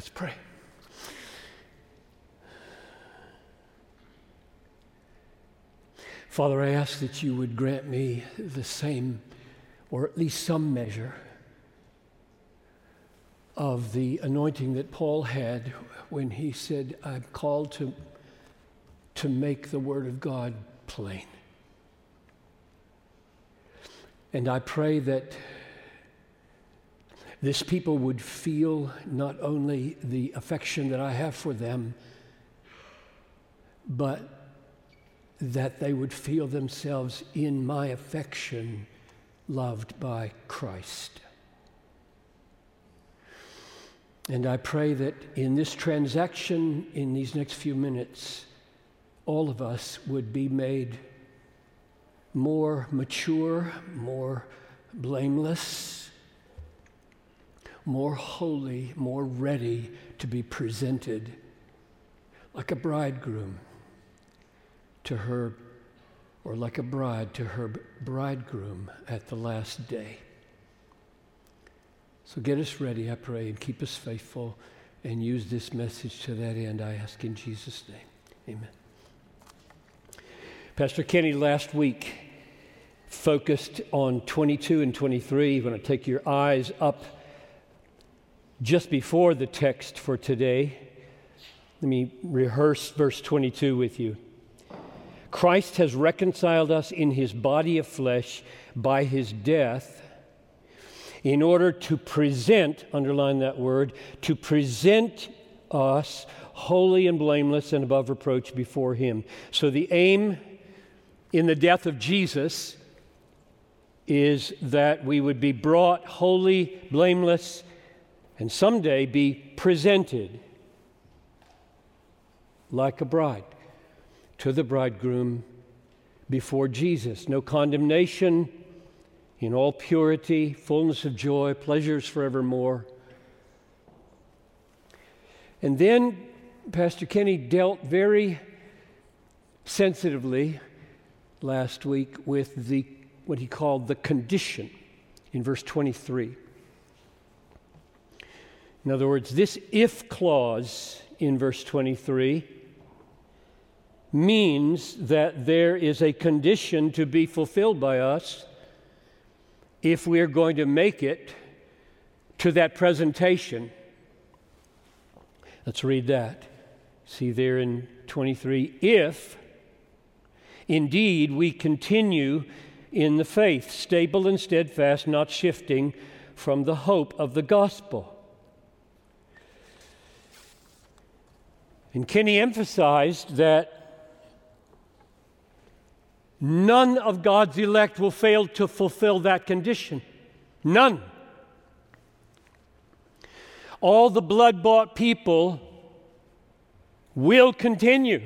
Let's pray. Father, I ask that you would grant me the same, or at least some measure, of the anointing that Paul had when he said, I'm called to, to make the Word of God plain. And I pray that this people would feel not only the affection that I have for them, but that they would feel themselves in my affection loved by Christ. And I pray that in this transaction, in these next few minutes, all of us would be made more mature, more blameless, more holy, more ready to be presented like a bridegroom to her, or like a bride to her bridegroom at the last day. So get us ready, I pray, and keep us faithful and use this message to that end, I ask in Jesus' name. Amen. Pastor Kenny last week focused on 22 and 23. You want to take your eyes up just before the text for today. Let me rehearse verse 22 with you. Christ has reconciled us in his body of flesh by his death in order to present, underline that word, to present us holy and blameless and above reproach before him. So the aim in the death of Jesus is that we would be brought holy, blameless, and someday be presented like a bride to the bridegroom before Jesus. No condemnation, in all purity, fullness of joy, pleasures forevermore. And then Pastor Kenny dealt very sensitively last week with the what he called the condition in verse 23. In other words, this if clause in verse 23 means that there is a condition to be fulfilled by us if we are going to make it to that presentation. Let's read that. See there in 23 if indeed we continue in the faith, stable and steadfast, not shifting from the hope of the gospel. And Kenny emphasized that None of God's elect will fail to fulfill that condition. None. All the blood bought people will continue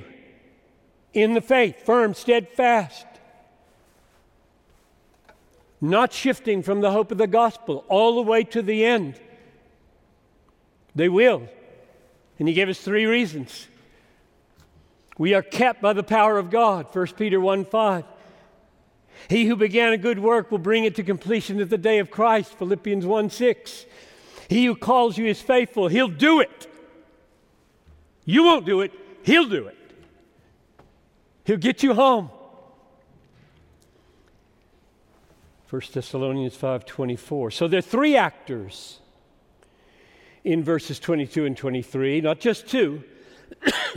in the faith, firm, steadfast, not shifting from the hope of the gospel all the way to the end. They will. And he gave us three reasons. We are kept by the power of God, 1 Peter 1 5. He who began a good work will bring it to completion at the day of Christ, Philippians 1 6. He who calls you is faithful, he'll do it. You won't do it, he'll do it. He'll get you home. 1 Thessalonians 5:24. So there are three actors in verses 22 and 23, not just two.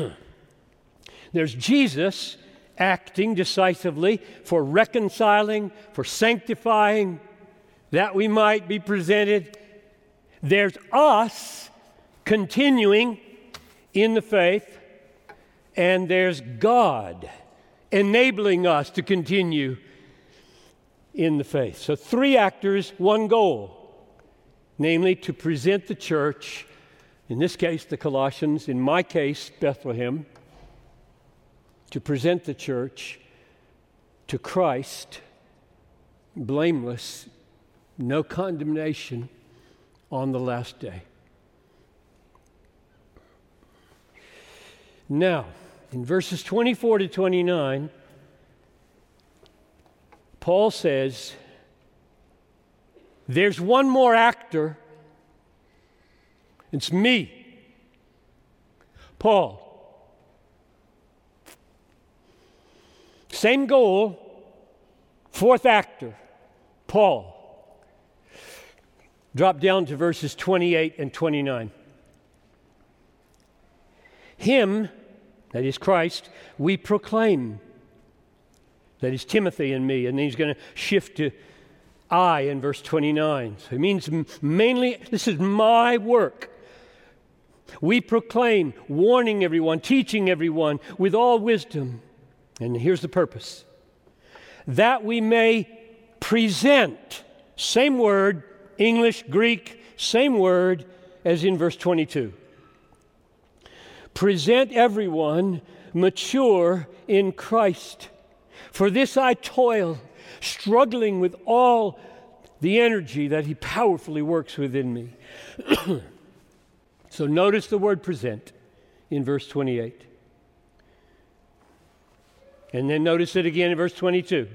There's Jesus acting decisively for reconciling, for sanctifying, that we might be presented. There's us continuing in the faith, and there's God enabling us to continue in the faith. So, three actors, one goal namely, to present the church, in this case, the Colossians, in my case, Bethlehem to present the church to Christ, blameless, no condemnation on the last day. Now, in verses 24 to 29, Paul says, There's one more actor. It's me. Paul. Same goal, fourth actor, Paul. Drop down to verses 28 and 29. Him, that is Christ, we proclaim. That is Timothy and me. And he's going to shift to I in verse 29. So it means mainly, this is my work. We proclaim, warning everyone, teaching everyone with all wisdom. And here's the purpose that we may present, same word, English, Greek, same word as in verse 22. Present everyone mature in Christ. For this I toil, struggling with all the energy that He powerfully works within me. so notice the word present in verse 28. And then notice it again in verse 22.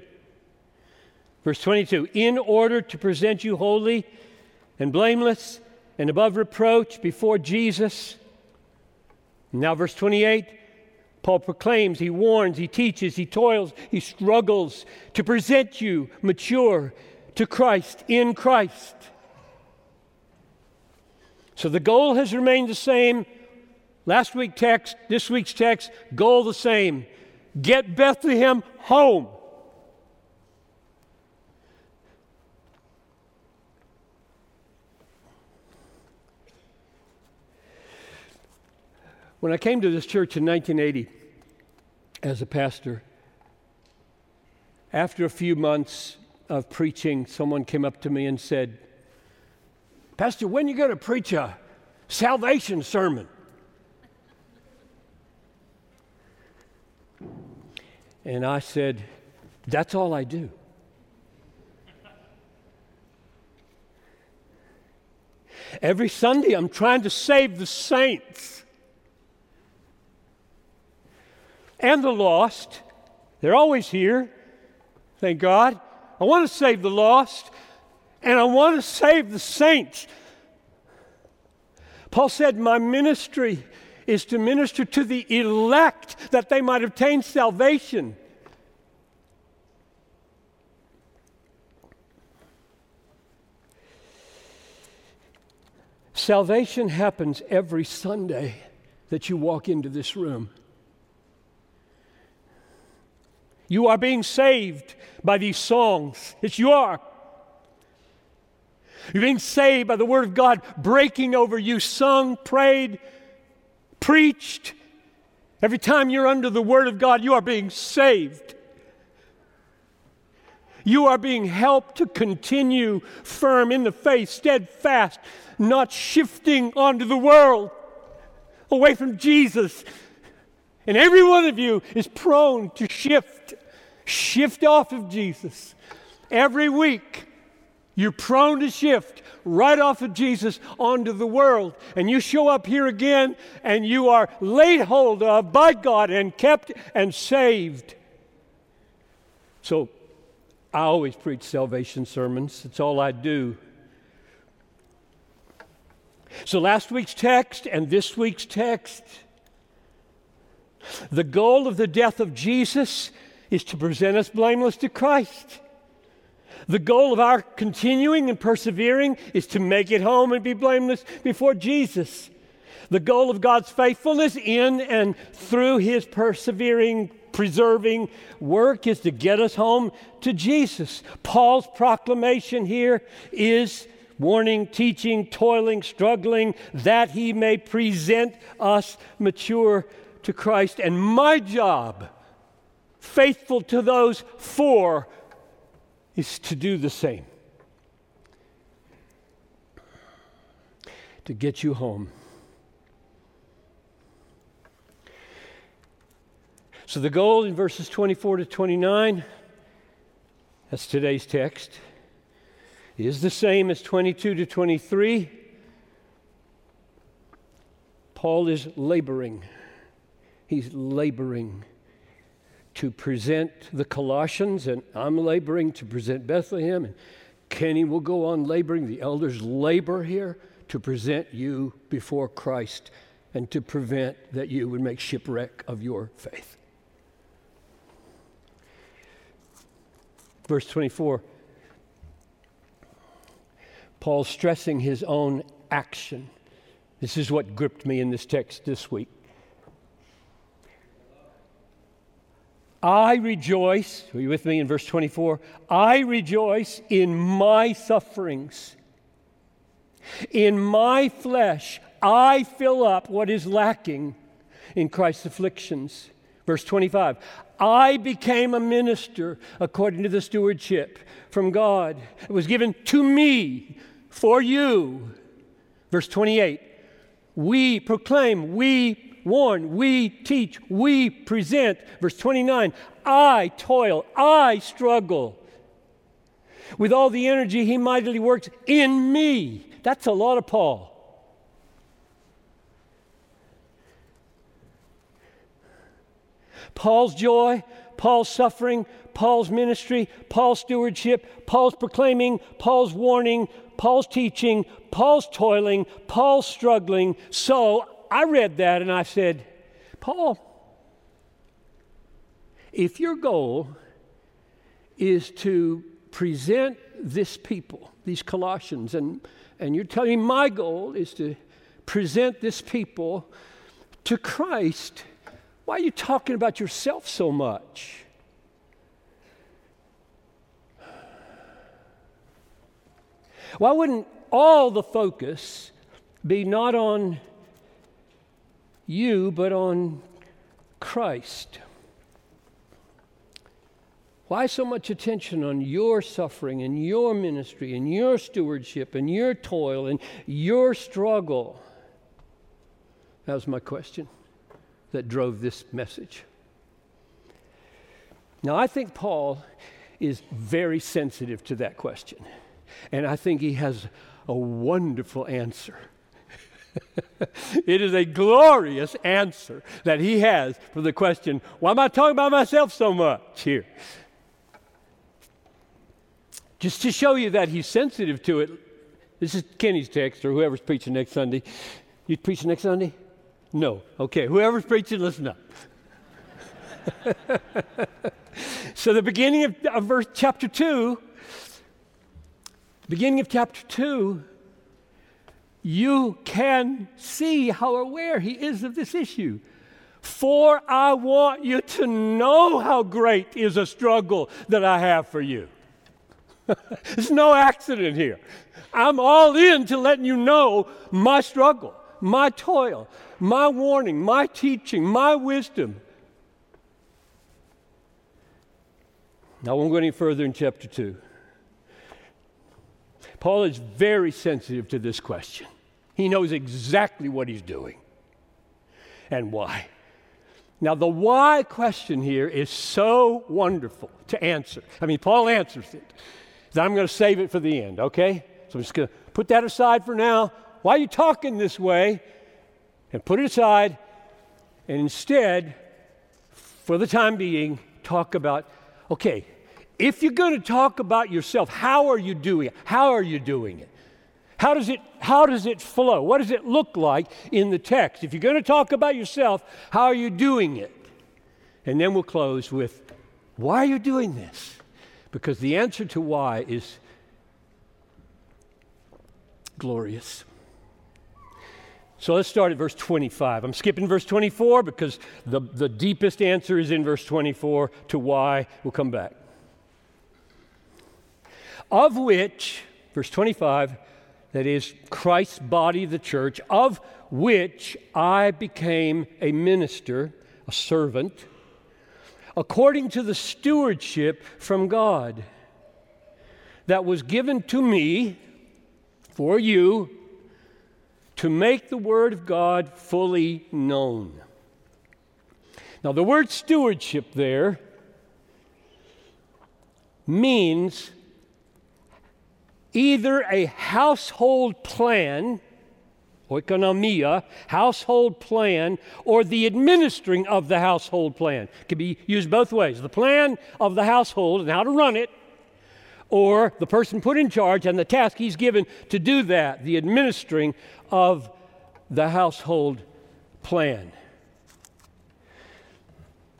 Verse 22 In order to present you holy and blameless and above reproach before Jesus. Now, verse 28 Paul proclaims, he warns, he teaches, he toils, he struggles to present you mature to Christ, in Christ. So the goal has remained the same. Last week's text, this week's text, goal the same. Get Bethlehem home. When I came to this church in 1980 as a pastor, after a few months of preaching, someone came up to me and said, Pastor, when are you going to preach a salvation sermon? And I said, That's all I do. Every Sunday, I'm trying to save the saints. And the lost. They're always here, thank God. I want to save the lost, and I want to save the saints. Paul said, My ministry is to minister to the elect that they might obtain salvation. Salvation happens every Sunday that you walk into this room. You are being saved by these songs. It's you are. You're being saved by the Word of God breaking over you, sung, prayed, preached. Every time you're under the Word of God, you are being saved. You are being helped to continue firm in the faith, steadfast, not shifting onto the world, away from Jesus. And every one of you is prone to shift shift off of Jesus. Every week, you're prone to shift right off of Jesus onto the world. And you show up here again and you are laid hold of by God and kept and saved. So I always preach salvation sermons, it's all I do. So last week's text and this week's text. The goal of the death of Jesus is to present us blameless to Christ. The goal of our continuing and persevering is to make it home and be blameless before Jesus. The goal of God's faithfulness in and through his persevering, preserving work is to get us home to Jesus. Paul's proclamation here is warning, teaching, toiling, struggling, that he may present us mature to Christ. And my job faithful to those four is to do the same. To get you home. So the goal in verses 24 to 29, that's today's text, is the same as 22 to 23. Paul is laboring. He's laboring to present the Colossians, and I'm laboring to present Bethlehem, and Kenny will go on laboring. The elders labor here to present you before Christ and to prevent that you would make shipwreck of your faith. Verse 24, Paul's stressing his own action. This is what gripped me in this text this week. I rejoice, are you with me in verse 24? I rejoice in my sufferings. In my flesh, I fill up what is lacking in Christ's afflictions. Verse 25 I became a minister according to the stewardship from God. It was given to me for you. Verse 28 We proclaim, we warn, we teach, we present. Verse 29 I toil, I struggle. With all the energy he mightily works in me. That's a lot of Paul. Paul's joy, Paul's suffering, Paul's ministry, Paul's stewardship, Paul's proclaiming, Paul's warning, Paul's teaching, Paul's toiling, Paul's struggling. So I read that and I said, Paul, if your goal is to present this people, these Colossians, and, and you're telling me my goal is to present this people to Christ, why are you talking about yourself so much? Why wouldn't all the focus be not on you, but on Christ? Why so much attention on your suffering and your ministry and your stewardship and your toil and your struggle? That was my question that drove this message. Now, I think Paul is very sensitive to that question, and I think he has a wonderful answer. it is a glorious answer that he has for the question why am I talking about myself so much here? Just to show you that he's sensitive to it, this is Kenny's text or whoever's preaching next Sunday. You preaching next Sunday? No. Okay, whoever's preaching, listen up. so the beginning of, of verse chapter 2, beginning of chapter 2, you can see how aware he is of this issue. For I want you to know how great is a struggle that I have for you. There's no accident here. I'm all in to letting you know my struggle, my toil, my warning, my teaching, my wisdom. Now, I won't go any further in chapter 2. Paul is very sensitive to this question. He knows exactly what he's doing and why. Now, the why question here is so wonderful to answer. I mean, Paul answers it. I'm going to save it for the end, okay? So I'm just going to put that aside for now. Why are you talking this way? and put it aside and instead, for the time being, talk about okay, if you're going to talk about yourself, how are you doing it? How are you doing it? How does it how does it flow? What does it look like in the text? If you're going to talk about yourself, how are you doing it? And then we'll close with why are you doing this? Because the answer to why is glorious. So let's start at verse 25. I'm skipping verse 24 because the, the deepest answer is in verse 24 to why. We'll come back. Of which, verse 25, that is Christ's body, the church, of which I became a minister, a servant, according to the stewardship from God that was given to me for you to make the Word of God fully known. Now, the word stewardship there means either a household plan, oikonomia, household plan, or the administering of the household plan. It can be used both ways. The plan of the household and how to run it, or the person put in charge and the task he's given to do that, the administering of the household plan.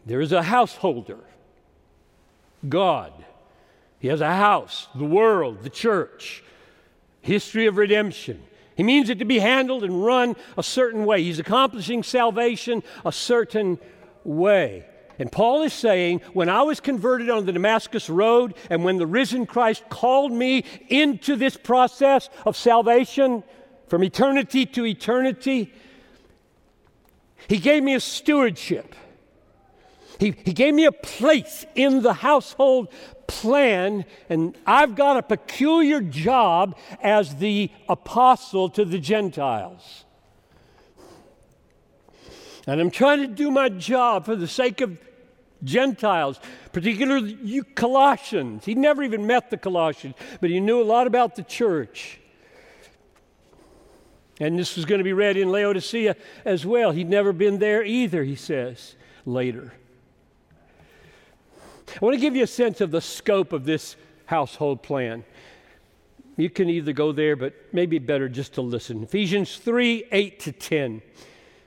There is a householder, God. He has a house, the world, the church, history of redemption. He means it to be handled and run a certain way. He's accomplishing salvation a certain way. And Paul is saying, when I was converted on the Damascus Road and when the risen Christ called me into this process of salvation from eternity to eternity, he gave me a stewardship. He, he gave me a place in the household plan, and I've got a peculiar job as the apostle to the Gentiles. And I'm trying to do my job for the sake of Gentiles, particularly you Colossians. He never even met the Colossians, but he knew a lot about the church. And this was going to be read in Laodicea as well. He'd never been there either, he says later. I want to give you a sense of the scope of this household plan. You can either go there, but maybe better just to listen. Ephesians 3 8 to 10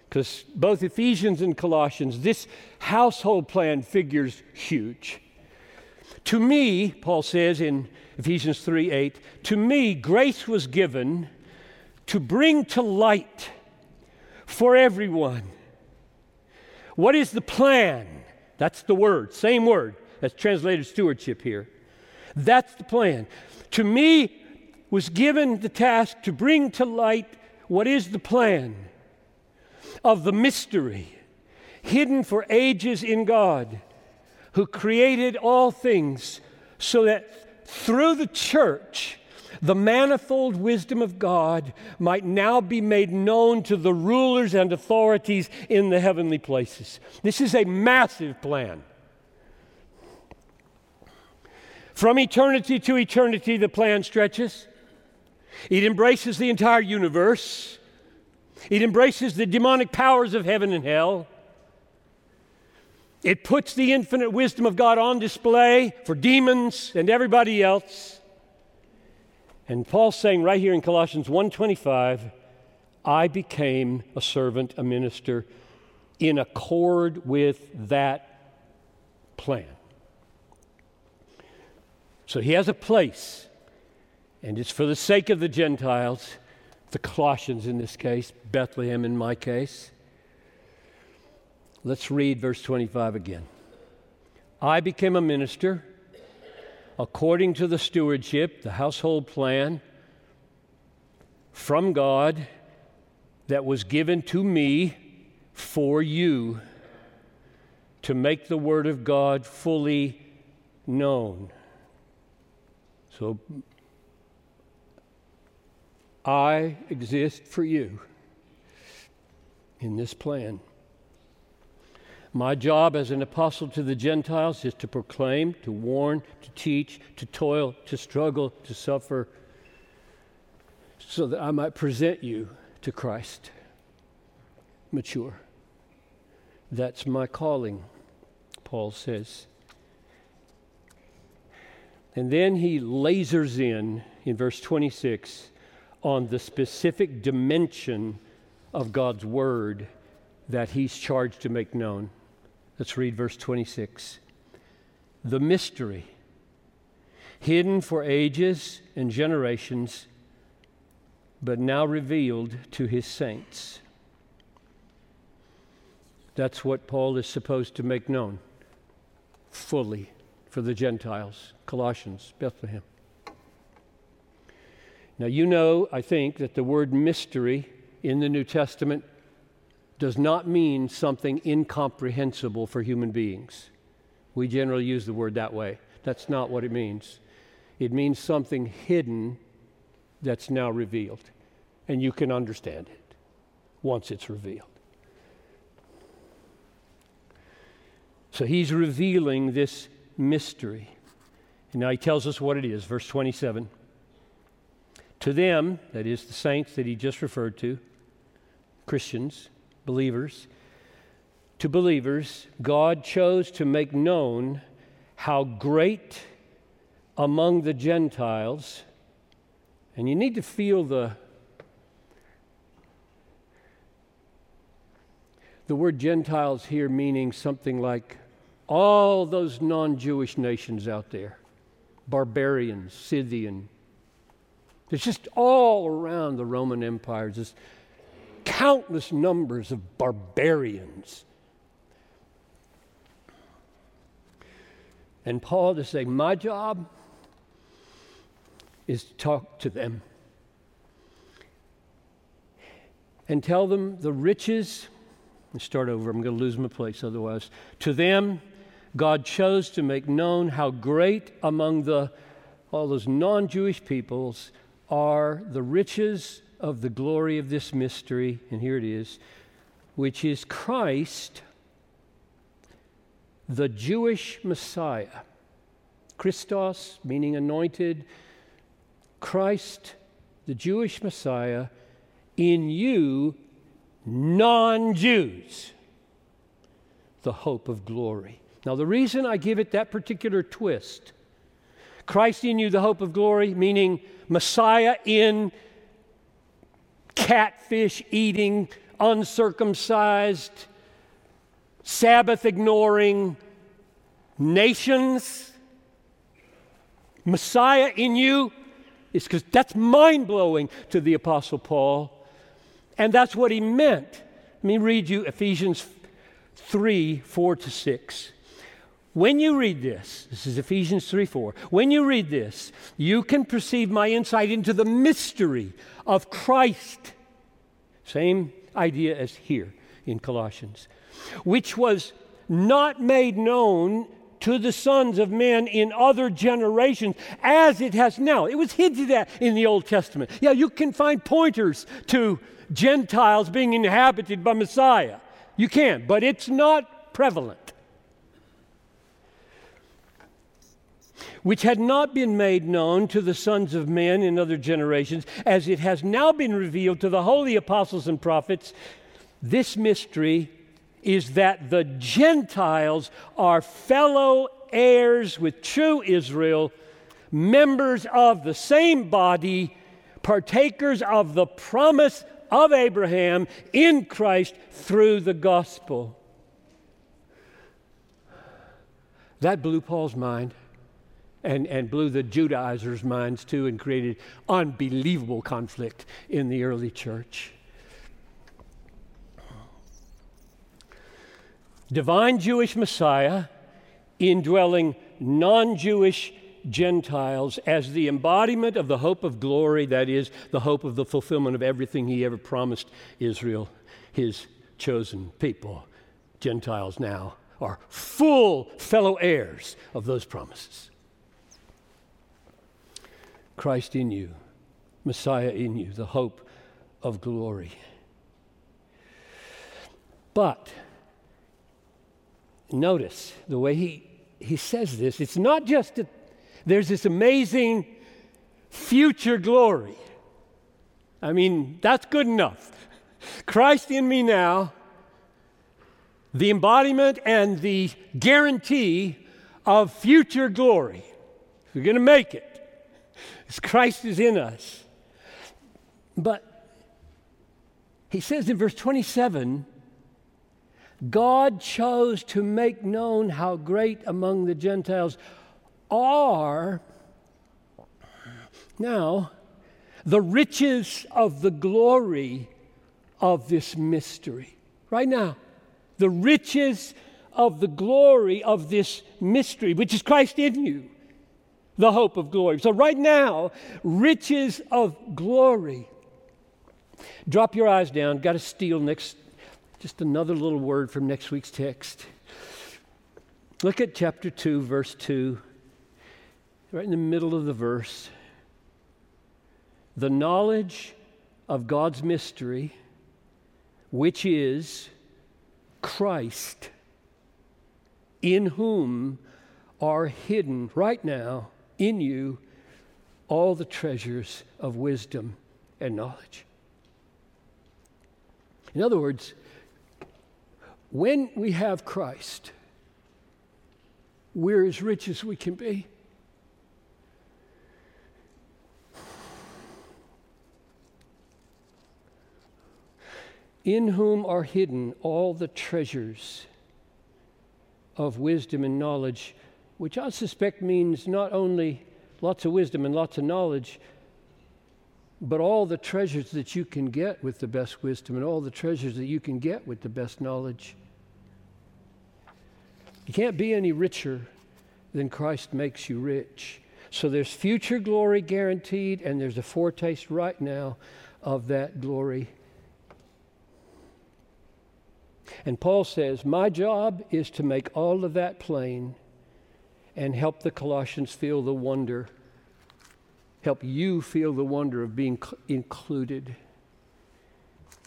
because both Ephesians and Colossians, this household plan figures huge. To me, Paul says in Ephesians 3 8, to me, grace was given to bring to light for everyone. What is the plan? That's the word, same word that's translated stewardship here. That's the plan. To me was given the task to bring to light what is the plan of the mystery hidden for ages in God, who created all things so that through the church, the manifold wisdom of God might now be made known to the rulers and authorities in the heavenly places. This is a massive plan. From eternity to eternity, the plan stretches. It embraces the entire universe. It embraces the demonic powers of heaven and hell. It puts the infinite wisdom of God on display for demons and everybody else. And Paul's saying right here in Colossians 1:25, I became a servant, a minister in accord with that plan. So he has a place, and it's for the sake of the Gentiles the Colossians in this case, Bethlehem in my case. Let's read verse 25 again. I became a minister according to the stewardship, the household plan from God that was given to me for you to make the Word of God fully known. So I exist for you in this plan. My job as an apostle to the Gentiles is to proclaim, to warn, to teach, to toil, to struggle, to suffer, so that I might present you to Christ mature. That's my calling, Paul says. And then he lasers in in verse 26 on the specific dimension of God's word that he's charged to make known. Let's read verse 26. The mystery, hidden for ages and generations, but now revealed to his saints. That's what Paul is supposed to make known fully for the Gentiles, Colossians, Bethlehem. Now, you know, I think, that the word mystery in the New Testament does not mean something incomprehensible for human beings. We generally use the word that way. That's not what it means. It means something hidden that's now revealed, and you can understand it once it's revealed. So he's revealing this mystery. And now he tells us what it is, verse 27. To them, that is the saints that he just referred to, Christians, believers, to believers, God chose to make known how great among the Gentiles, and you need to feel the The word Gentiles here meaning something like all those non Jewish nations out there barbarians, Scythian. It's just all around the Roman Empire, just countless numbers of barbarians. And Paul to say, My job is to talk to them and tell them the riches. Start over. I'm going to lose my place otherwise. To them, God chose to make known how great among the all those non-Jewish peoples are the riches of the glory of this mystery, and here it is, which is Christ, the Jewish Messiah. Christos, meaning anointed, Christ, the Jewish Messiah, in you, non Jews, the hope of glory. Now, the reason I give it that particular twist Christ in you, the hope of glory, meaning Messiah in catfish eating, uncircumcised, Sabbath ignoring nations. Messiah in you is because that's mind blowing to the Apostle Paul. And that's what he meant. Let me read you Ephesians 3 4 to 6. When you read this, this is Ephesians 3 4. When you read this, you can perceive my insight into the mystery of Christ. Same idea as here in Colossians, which was not made known to the sons of men in other generations as it has now. It was hinted at in the Old Testament. Yeah, you can find pointers to Gentiles being inhabited by Messiah. You can, but it's not prevalent. Which had not been made known to the sons of men in other generations, as it has now been revealed to the holy apostles and prophets. This mystery is that the Gentiles are fellow heirs with true Israel, members of the same body, partakers of the promise of Abraham in Christ through the gospel. That blew Paul's mind and, and blew the Judaizers' minds too and created unbelievable conflict in the early church. divine Jewish Messiah indwelling non Jewish Gentiles as the embodiment of the hope of glory, that is, the hope of the fulfillment of everything he ever promised Israel, his chosen people. Gentiles now are full fellow heirs of those promises. Christ in you, Messiah in you, the hope of glory. But notice the way he, he says this. It's not just that there's this amazing future glory. I mean, that's good enough. Christ in me now, the embodiment and the guarantee of future glory. We're going to make it. Christ is in us. But he says in verse 27 God chose to make known how great among the Gentiles are now the riches of the glory of this mystery. Right now, the riches of the glory of this mystery, which is Christ in you, the hope of glory. So, right now, riches of glory. Drop your eyes down. Got to steal next just another little word from next week's text. Look at chapter 2, verse 2, right in the middle of the verse. The knowledge of God's mystery, which is Christ, in whom are hidden right now in you all the treasures of wisdom and knowledge. In other words, when we have Christ, we're as rich as we can be. in whom are hidden all the treasures of wisdom and knowledge, which I suspect means not only lots of wisdom and lots of knowledge, but all the treasures that you can get with the best wisdom and all the treasures that you can get with the best knowledge. You can't be any richer than Christ makes you rich. So there's future glory guaranteed, and there's a foretaste right now of that glory. And Paul says, My job is to make all of that plain and help the Colossians feel the wonder, help you feel the wonder of being included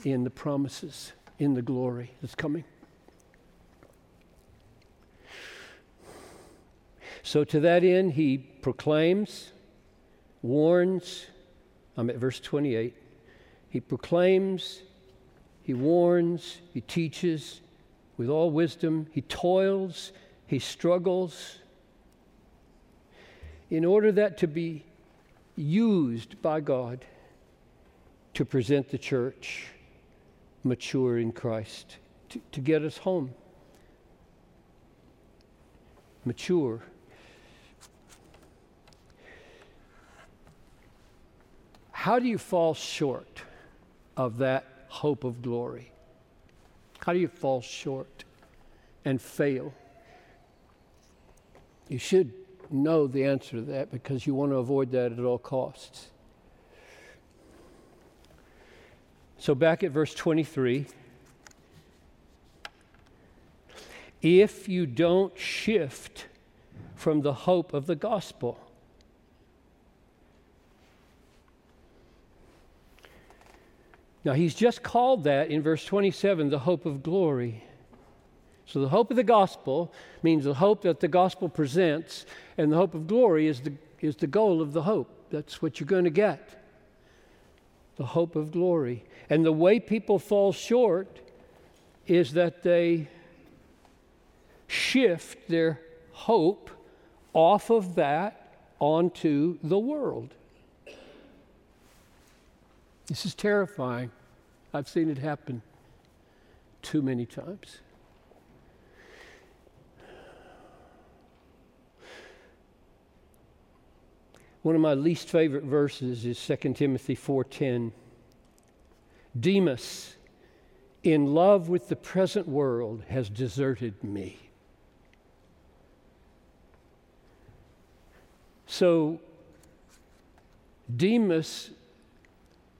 in the promises, in the glory that's coming. So, to that end, he proclaims, warns. I'm at verse 28. He proclaims, he warns, he teaches with all wisdom, he toils, he struggles in order that to be used by God to present the church mature in Christ, to, to get us home. Mature. How do you fall short of that hope of glory? How do you fall short and fail? You should know the answer to that because you want to avoid that at all costs. So, back at verse 23 if you don't shift from the hope of the gospel, Now, he's just called that in verse 27 the hope of glory. So, the hope of the gospel means the hope that the gospel presents, and the hope of glory is the, is the goal of the hope. That's what you're going to get. The hope of glory. And the way people fall short is that they shift their hope off of that onto the world. This is terrifying. I've seen it happen too many times. One of my least favorite verses is 2 Timothy 4:10. Demas, in love with the present world, has deserted me. So Demas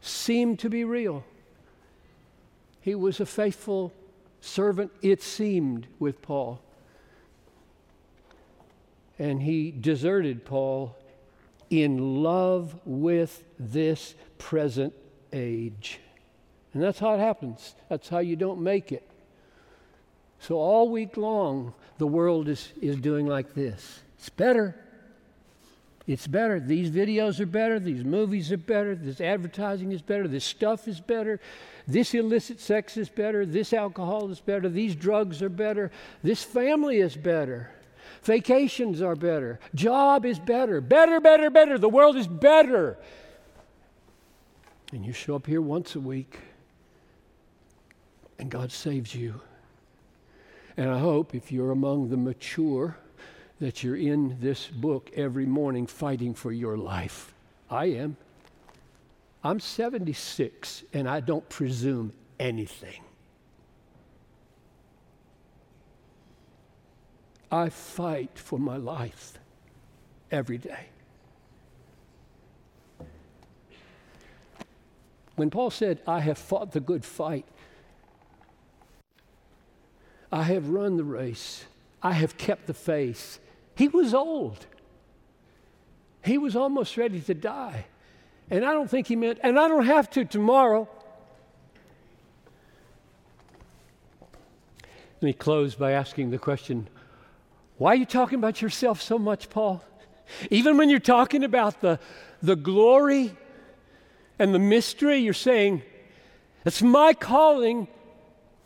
seemed to be real. He was a faithful servant, it seemed, with Paul. And he deserted Paul in love with this present age. And that's how it happens. That's how you don't make it. So all week long, the world is, is doing like this. It's better. It's better. These videos are better. These movies are better. This advertising is better. This stuff is better. This illicit sex is better. This alcohol is better. These drugs are better. This family is better. Vacations are better. Job is better. Better, better, better. The world is better. And you show up here once a week, and God saves you. And I hope if you're among the mature, that you're in this book every morning fighting for your life. I am. I'm 76 and I don't presume anything. I fight for my life every day. When Paul said, I have fought the good fight, I have run the race, I have kept the faith, he was old. He was almost ready to die. And I don't think he meant, and I don't have to tomorrow. Let me close by asking the question why are you talking about yourself so much, Paul? Even when you're talking about the, the glory and the mystery, you're saying, It's my calling.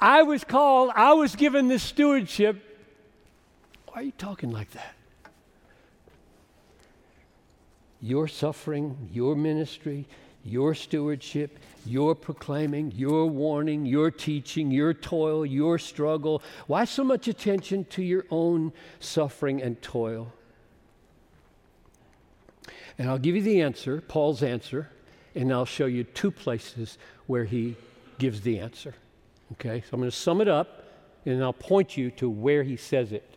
I was called, I was given this stewardship. Why are you talking like that? your suffering, your ministry, your stewardship, your proclaiming, your warning, your teaching, your toil, your struggle. Why so much attention to your own suffering and toil? And I'll give you the answer, Paul's answer, and I'll show you two places where he gives the answer. Okay, so I'm going to sum it up and I'll point you to where he says it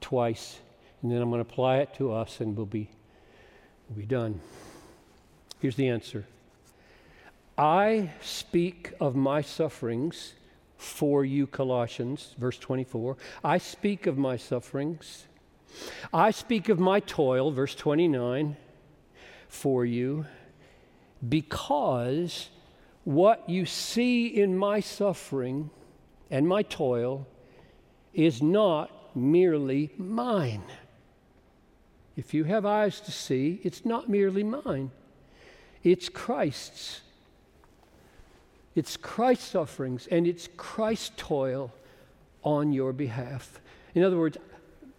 twice, and then I'm going to apply it to us and we'll be, we'll be done. Here's the answer I speak of my sufferings for you, Colossians, verse 24. I speak of my sufferings. I speak of my toil, verse 29, for you, because what you see in my suffering and my toil is not merely mine. If you have eyes to see, it's not merely mine, it's Christ's. It's Christ's sufferings and it's Christ's toil on your behalf. In other words,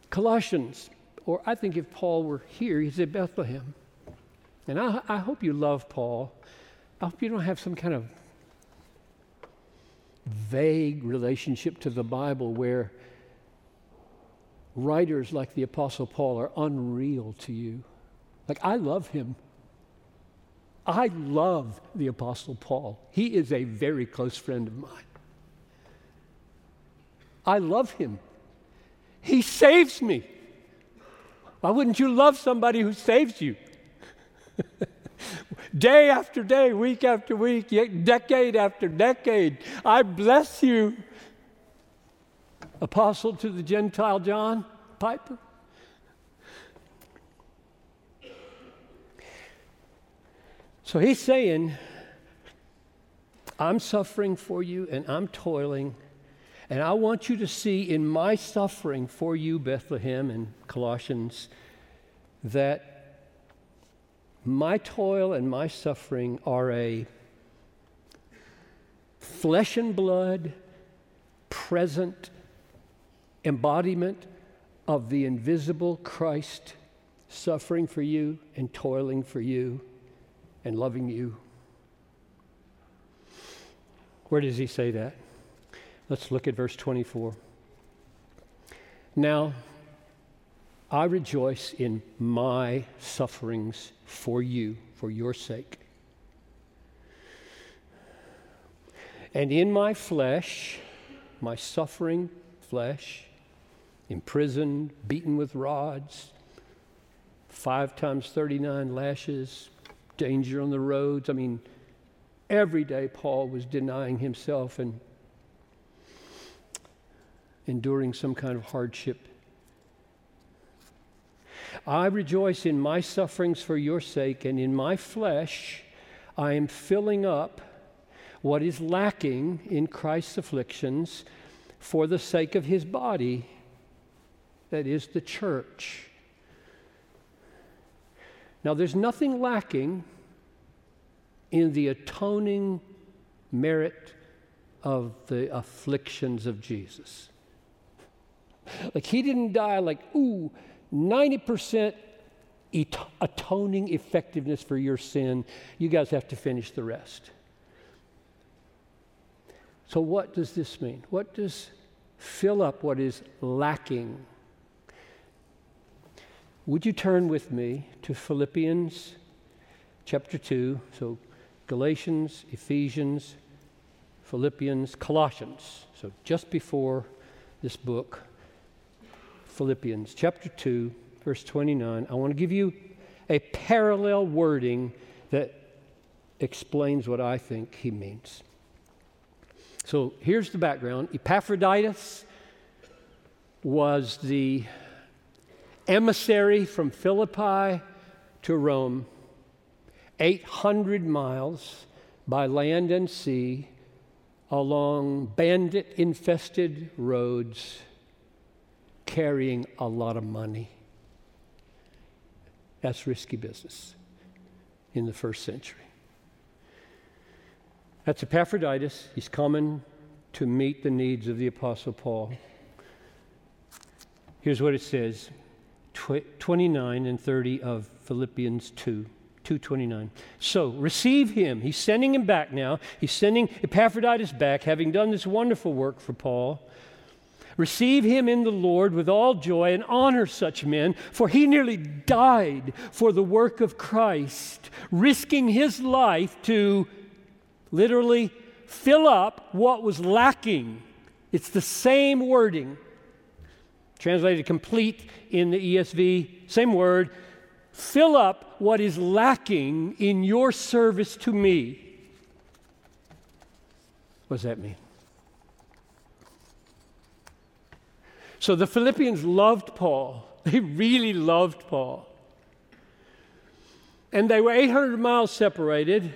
Colossians, or I think if Paul were here, he'd say Bethlehem. And I, I hope you love Paul. I hope you don't have some kind of vague relationship to the Bible where writers like the Apostle Paul are unreal to you. Like, I love him. I love the Apostle Paul. He is a very close friend of mine. I love him. He saves me. Why wouldn't you love somebody who saves you? day after day, week after week, decade after decade. I bless you. Apostle to the Gentile John Piper. So he's saying, I'm suffering for you and I'm toiling. And I want you to see in my suffering for you, Bethlehem and Colossians, that my toil and my suffering are a flesh and blood, present embodiment of the invisible Christ suffering for you and toiling for you and loving you. Where does he say that? Let's look at verse 24. Now, I rejoice in my sufferings for you, for your sake. And in my flesh, my suffering flesh, imprisoned, beaten with rods, five times 39 lashes, danger on the roads. I mean, every day Paul was denying himself and enduring some kind of hardship. I rejoice in my sufferings for your sake, and in my flesh I am filling up what is lacking in Christ's afflictions for the sake of his body, that is the church. Now, there's nothing lacking in the atoning merit of the afflictions of Jesus. Like, he didn't die like, ooh, 90% et- atoning effectiveness for your sin. You guys have to finish the rest. So, what does this mean? What does fill up what is lacking would you turn with me to Philippians chapter 2? So, Galatians, Ephesians, Philippians, Colossians. So, just before this book, Philippians chapter 2, verse 29. I want to give you a parallel wording that explains what I think he means. So, here's the background Epaphroditus was the emissary from Philippi to Rome, 800 miles by land and sea along bandit infested roads, carrying a lot of money. That's risky business in the first century. That's Epaphroditus. He's coming to meet the needs of the Apostle Paul. Here's what it says tw- 29 and 30 of Philippians 2. 229. So receive him. He's sending him back now. He's sending Epaphroditus back, having done this wonderful work for Paul. Receive him in the Lord with all joy and honor such men, for he nearly died for the work of Christ, risking his life to literally fill up what was lacking. It's the same wording. Translated complete in the ESV, same word. Fill up what is lacking in your service to me. What does that mean? So the Philippians loved Paul. They really loved Paul. And they were 800 miles separated,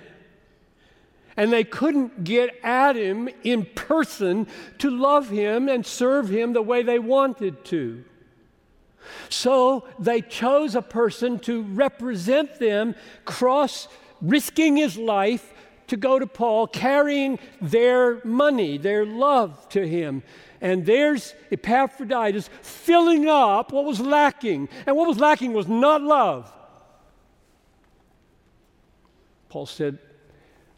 and they couldn't get at him in person to love him and serve him the way they wanted to. So they chose a person to represent them, cross, risking his life to go to Paul, carrying their money, their love to him. And there's Epaphroditus filling up what was lacking. And what was lacking was not love. Paul said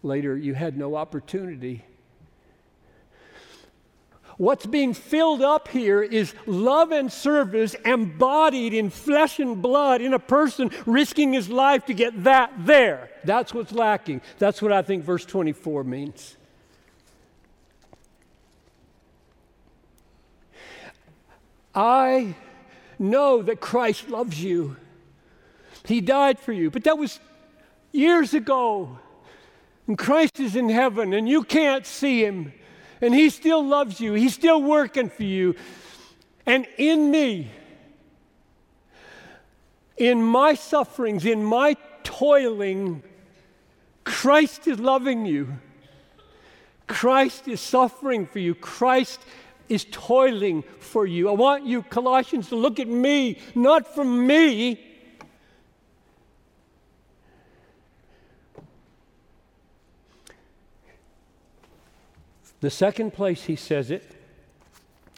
later, You had no opportunity. What's being filled up here is love and service embodied in flesh and blood in a person risking his life to get that there. That's what's lacking. That's what I think verse 24 means. I know that Christ loves you. He died for you. But that was years ago. And Christ is in heaven and you can't see him. And he still loves you. He's still working for you. And in me, in my sufferings, in my toiling, Christ is loving you. Christ is suffering for you. Christ is toiling for you. I want you, Colossians, to look at me, not from me. The second place he says it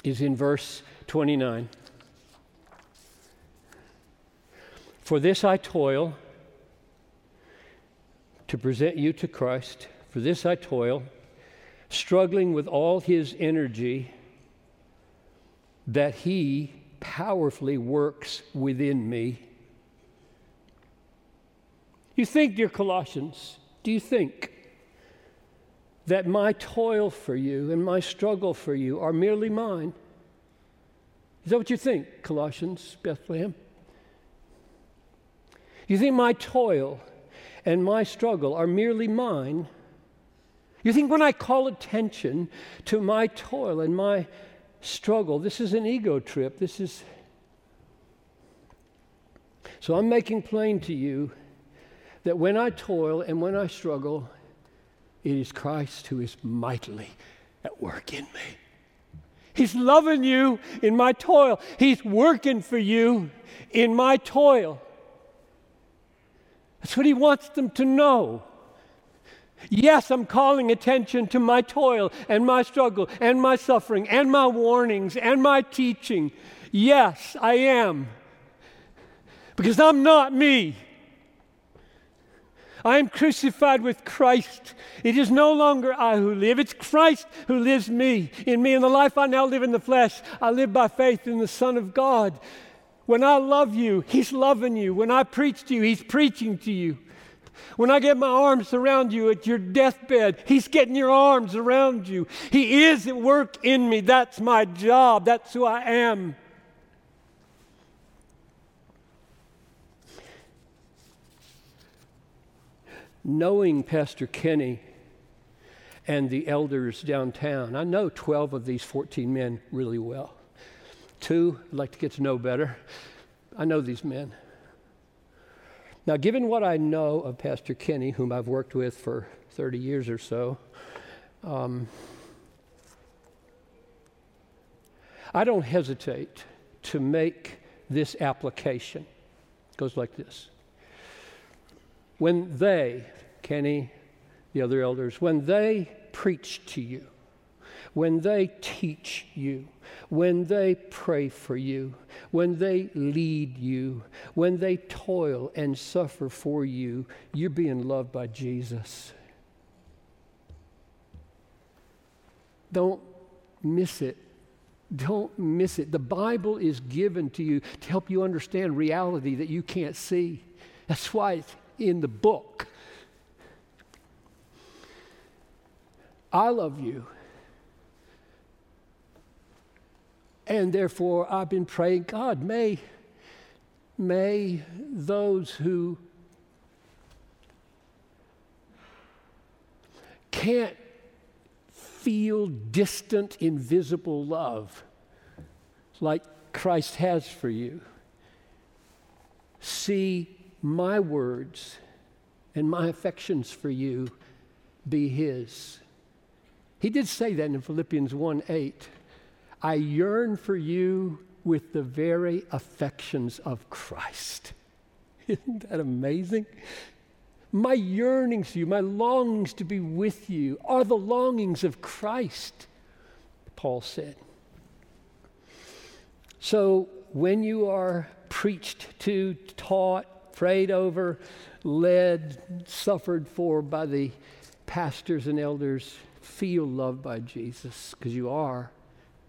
is in verse 29. For this I toil to present you to Christ. For this I toil, struggling with all his energy that He powerfully works within me. You think, dear Colossians, do you think that my toil for you and my struggle for you are merely mine? Is that what you think, Colossians, Bethlehem? You think my toil and my struggle are merely mine? You think when I call attention to my toil and my struggle. This is an ego trip. This is. So I'm making plain to you that when I toil and when I struggle, it is Christ who is mightily at work in me. He's loving you in my toil, He's working for you in my toil. That's what He wants them to know. Yes, I'm calling attention to my toil and my struggle and my suffering and my warnings and my teaching. Yes, I am. Because I'm not me. I am crucified with Christ. It is no longer I who live, it's Christ who lives me in me. In the life I now live in the flesh, I live by faith in the Son of God. When I love you, He's loving you. When I preach to you, He's preaching to you. When I get my arms around you at your deathbed, He's getting your arms around you. He is at work in me. That's my job. That's who I am. Knowing Pastor Kenny and the elders downtown, I know 12 of these 14 men really well. Two, I'd like to get to know better. I know these men. Now, given what I know of Pastor Kenny, whom I've worked with for 30 years or so, um, I don't hesitate to make this application. It goes like this. When they, Kenny, the other elders, when they preach to you, when they teach you, when they pray for you, when they lead you, when they toil and suffer for you, you're being loved by Jesus. Don't miss it. Don't miss it. The Bible is given to you to help you understand reality that you can't see. That's why it's in the book. I love you. And therefore, I've been praying, God, may, may those who can't feel distant, invisible love like Christ has for you, see my words and my affections for you be His. He did say that in Philippians 1 8. I yearn for you with the very affections of Christ. Isn't that amazing? My yearnings for you, my longings to be with you are the longings of Christ, Paul said. So when you are preached to, taught, prayed over, led, suffered for by the pastors and elders, feel loved by Jesus because you are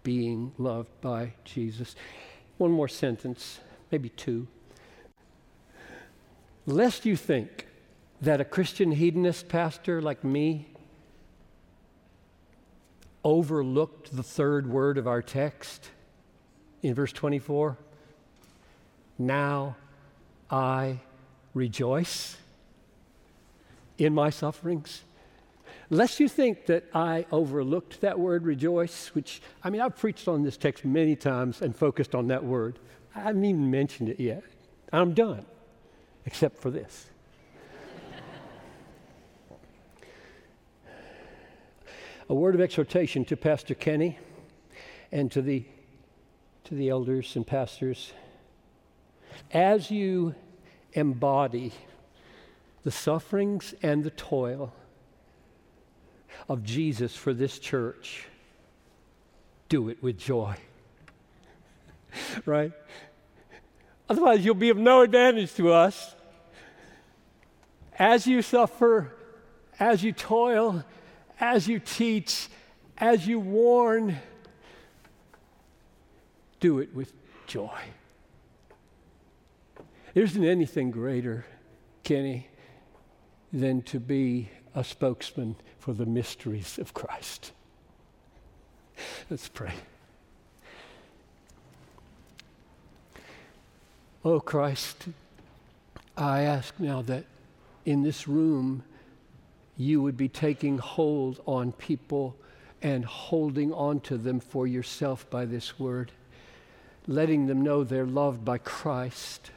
being loved by Jesus. One more sentence, maybe two. Lest you think that a Christian hedonist pastor like me overlooked the third word of our text in verse 24. Now I rejoice in my sufferings lest you think that I overlooked that word rejoice, which, I mean, I've preached on this text many times and focused on that word. I haven't even mentioned it yet. I'm done, except for this. A word of exhortation to Pastor Kenny and to the, to the elders and pastors. As you embody the sufferings and the toil, of Jesus for this church, do it with joy. right? Otherwise, you'll be of no advantage to us. As you suffer, as you toil, as you teach, as you warn, do it with joy. There isn't anything greater, Kenny, than to be a spokesman for the mysteries of Christ. Let's pray. Oh, Christ, I ask now that in this room you would be taking hold on people and holding on to them for yourself by this word, letting them know they're loved by Christ.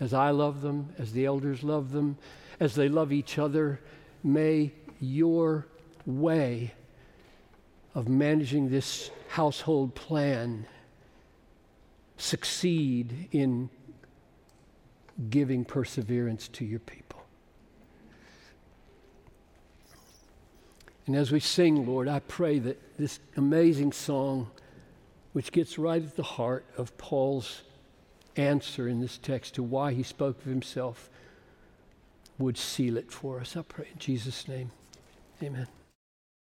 As I love them, as the elders love them, as they love each other, may your way of managing this household plan succeed in giving perseverance to your people. And as we sing, Lord, I pray that this amazing song, which gets right at the heart of Paul's answer in this text to why he spoke of himself, would seal it for us. I pray in Jesus' name. Amen.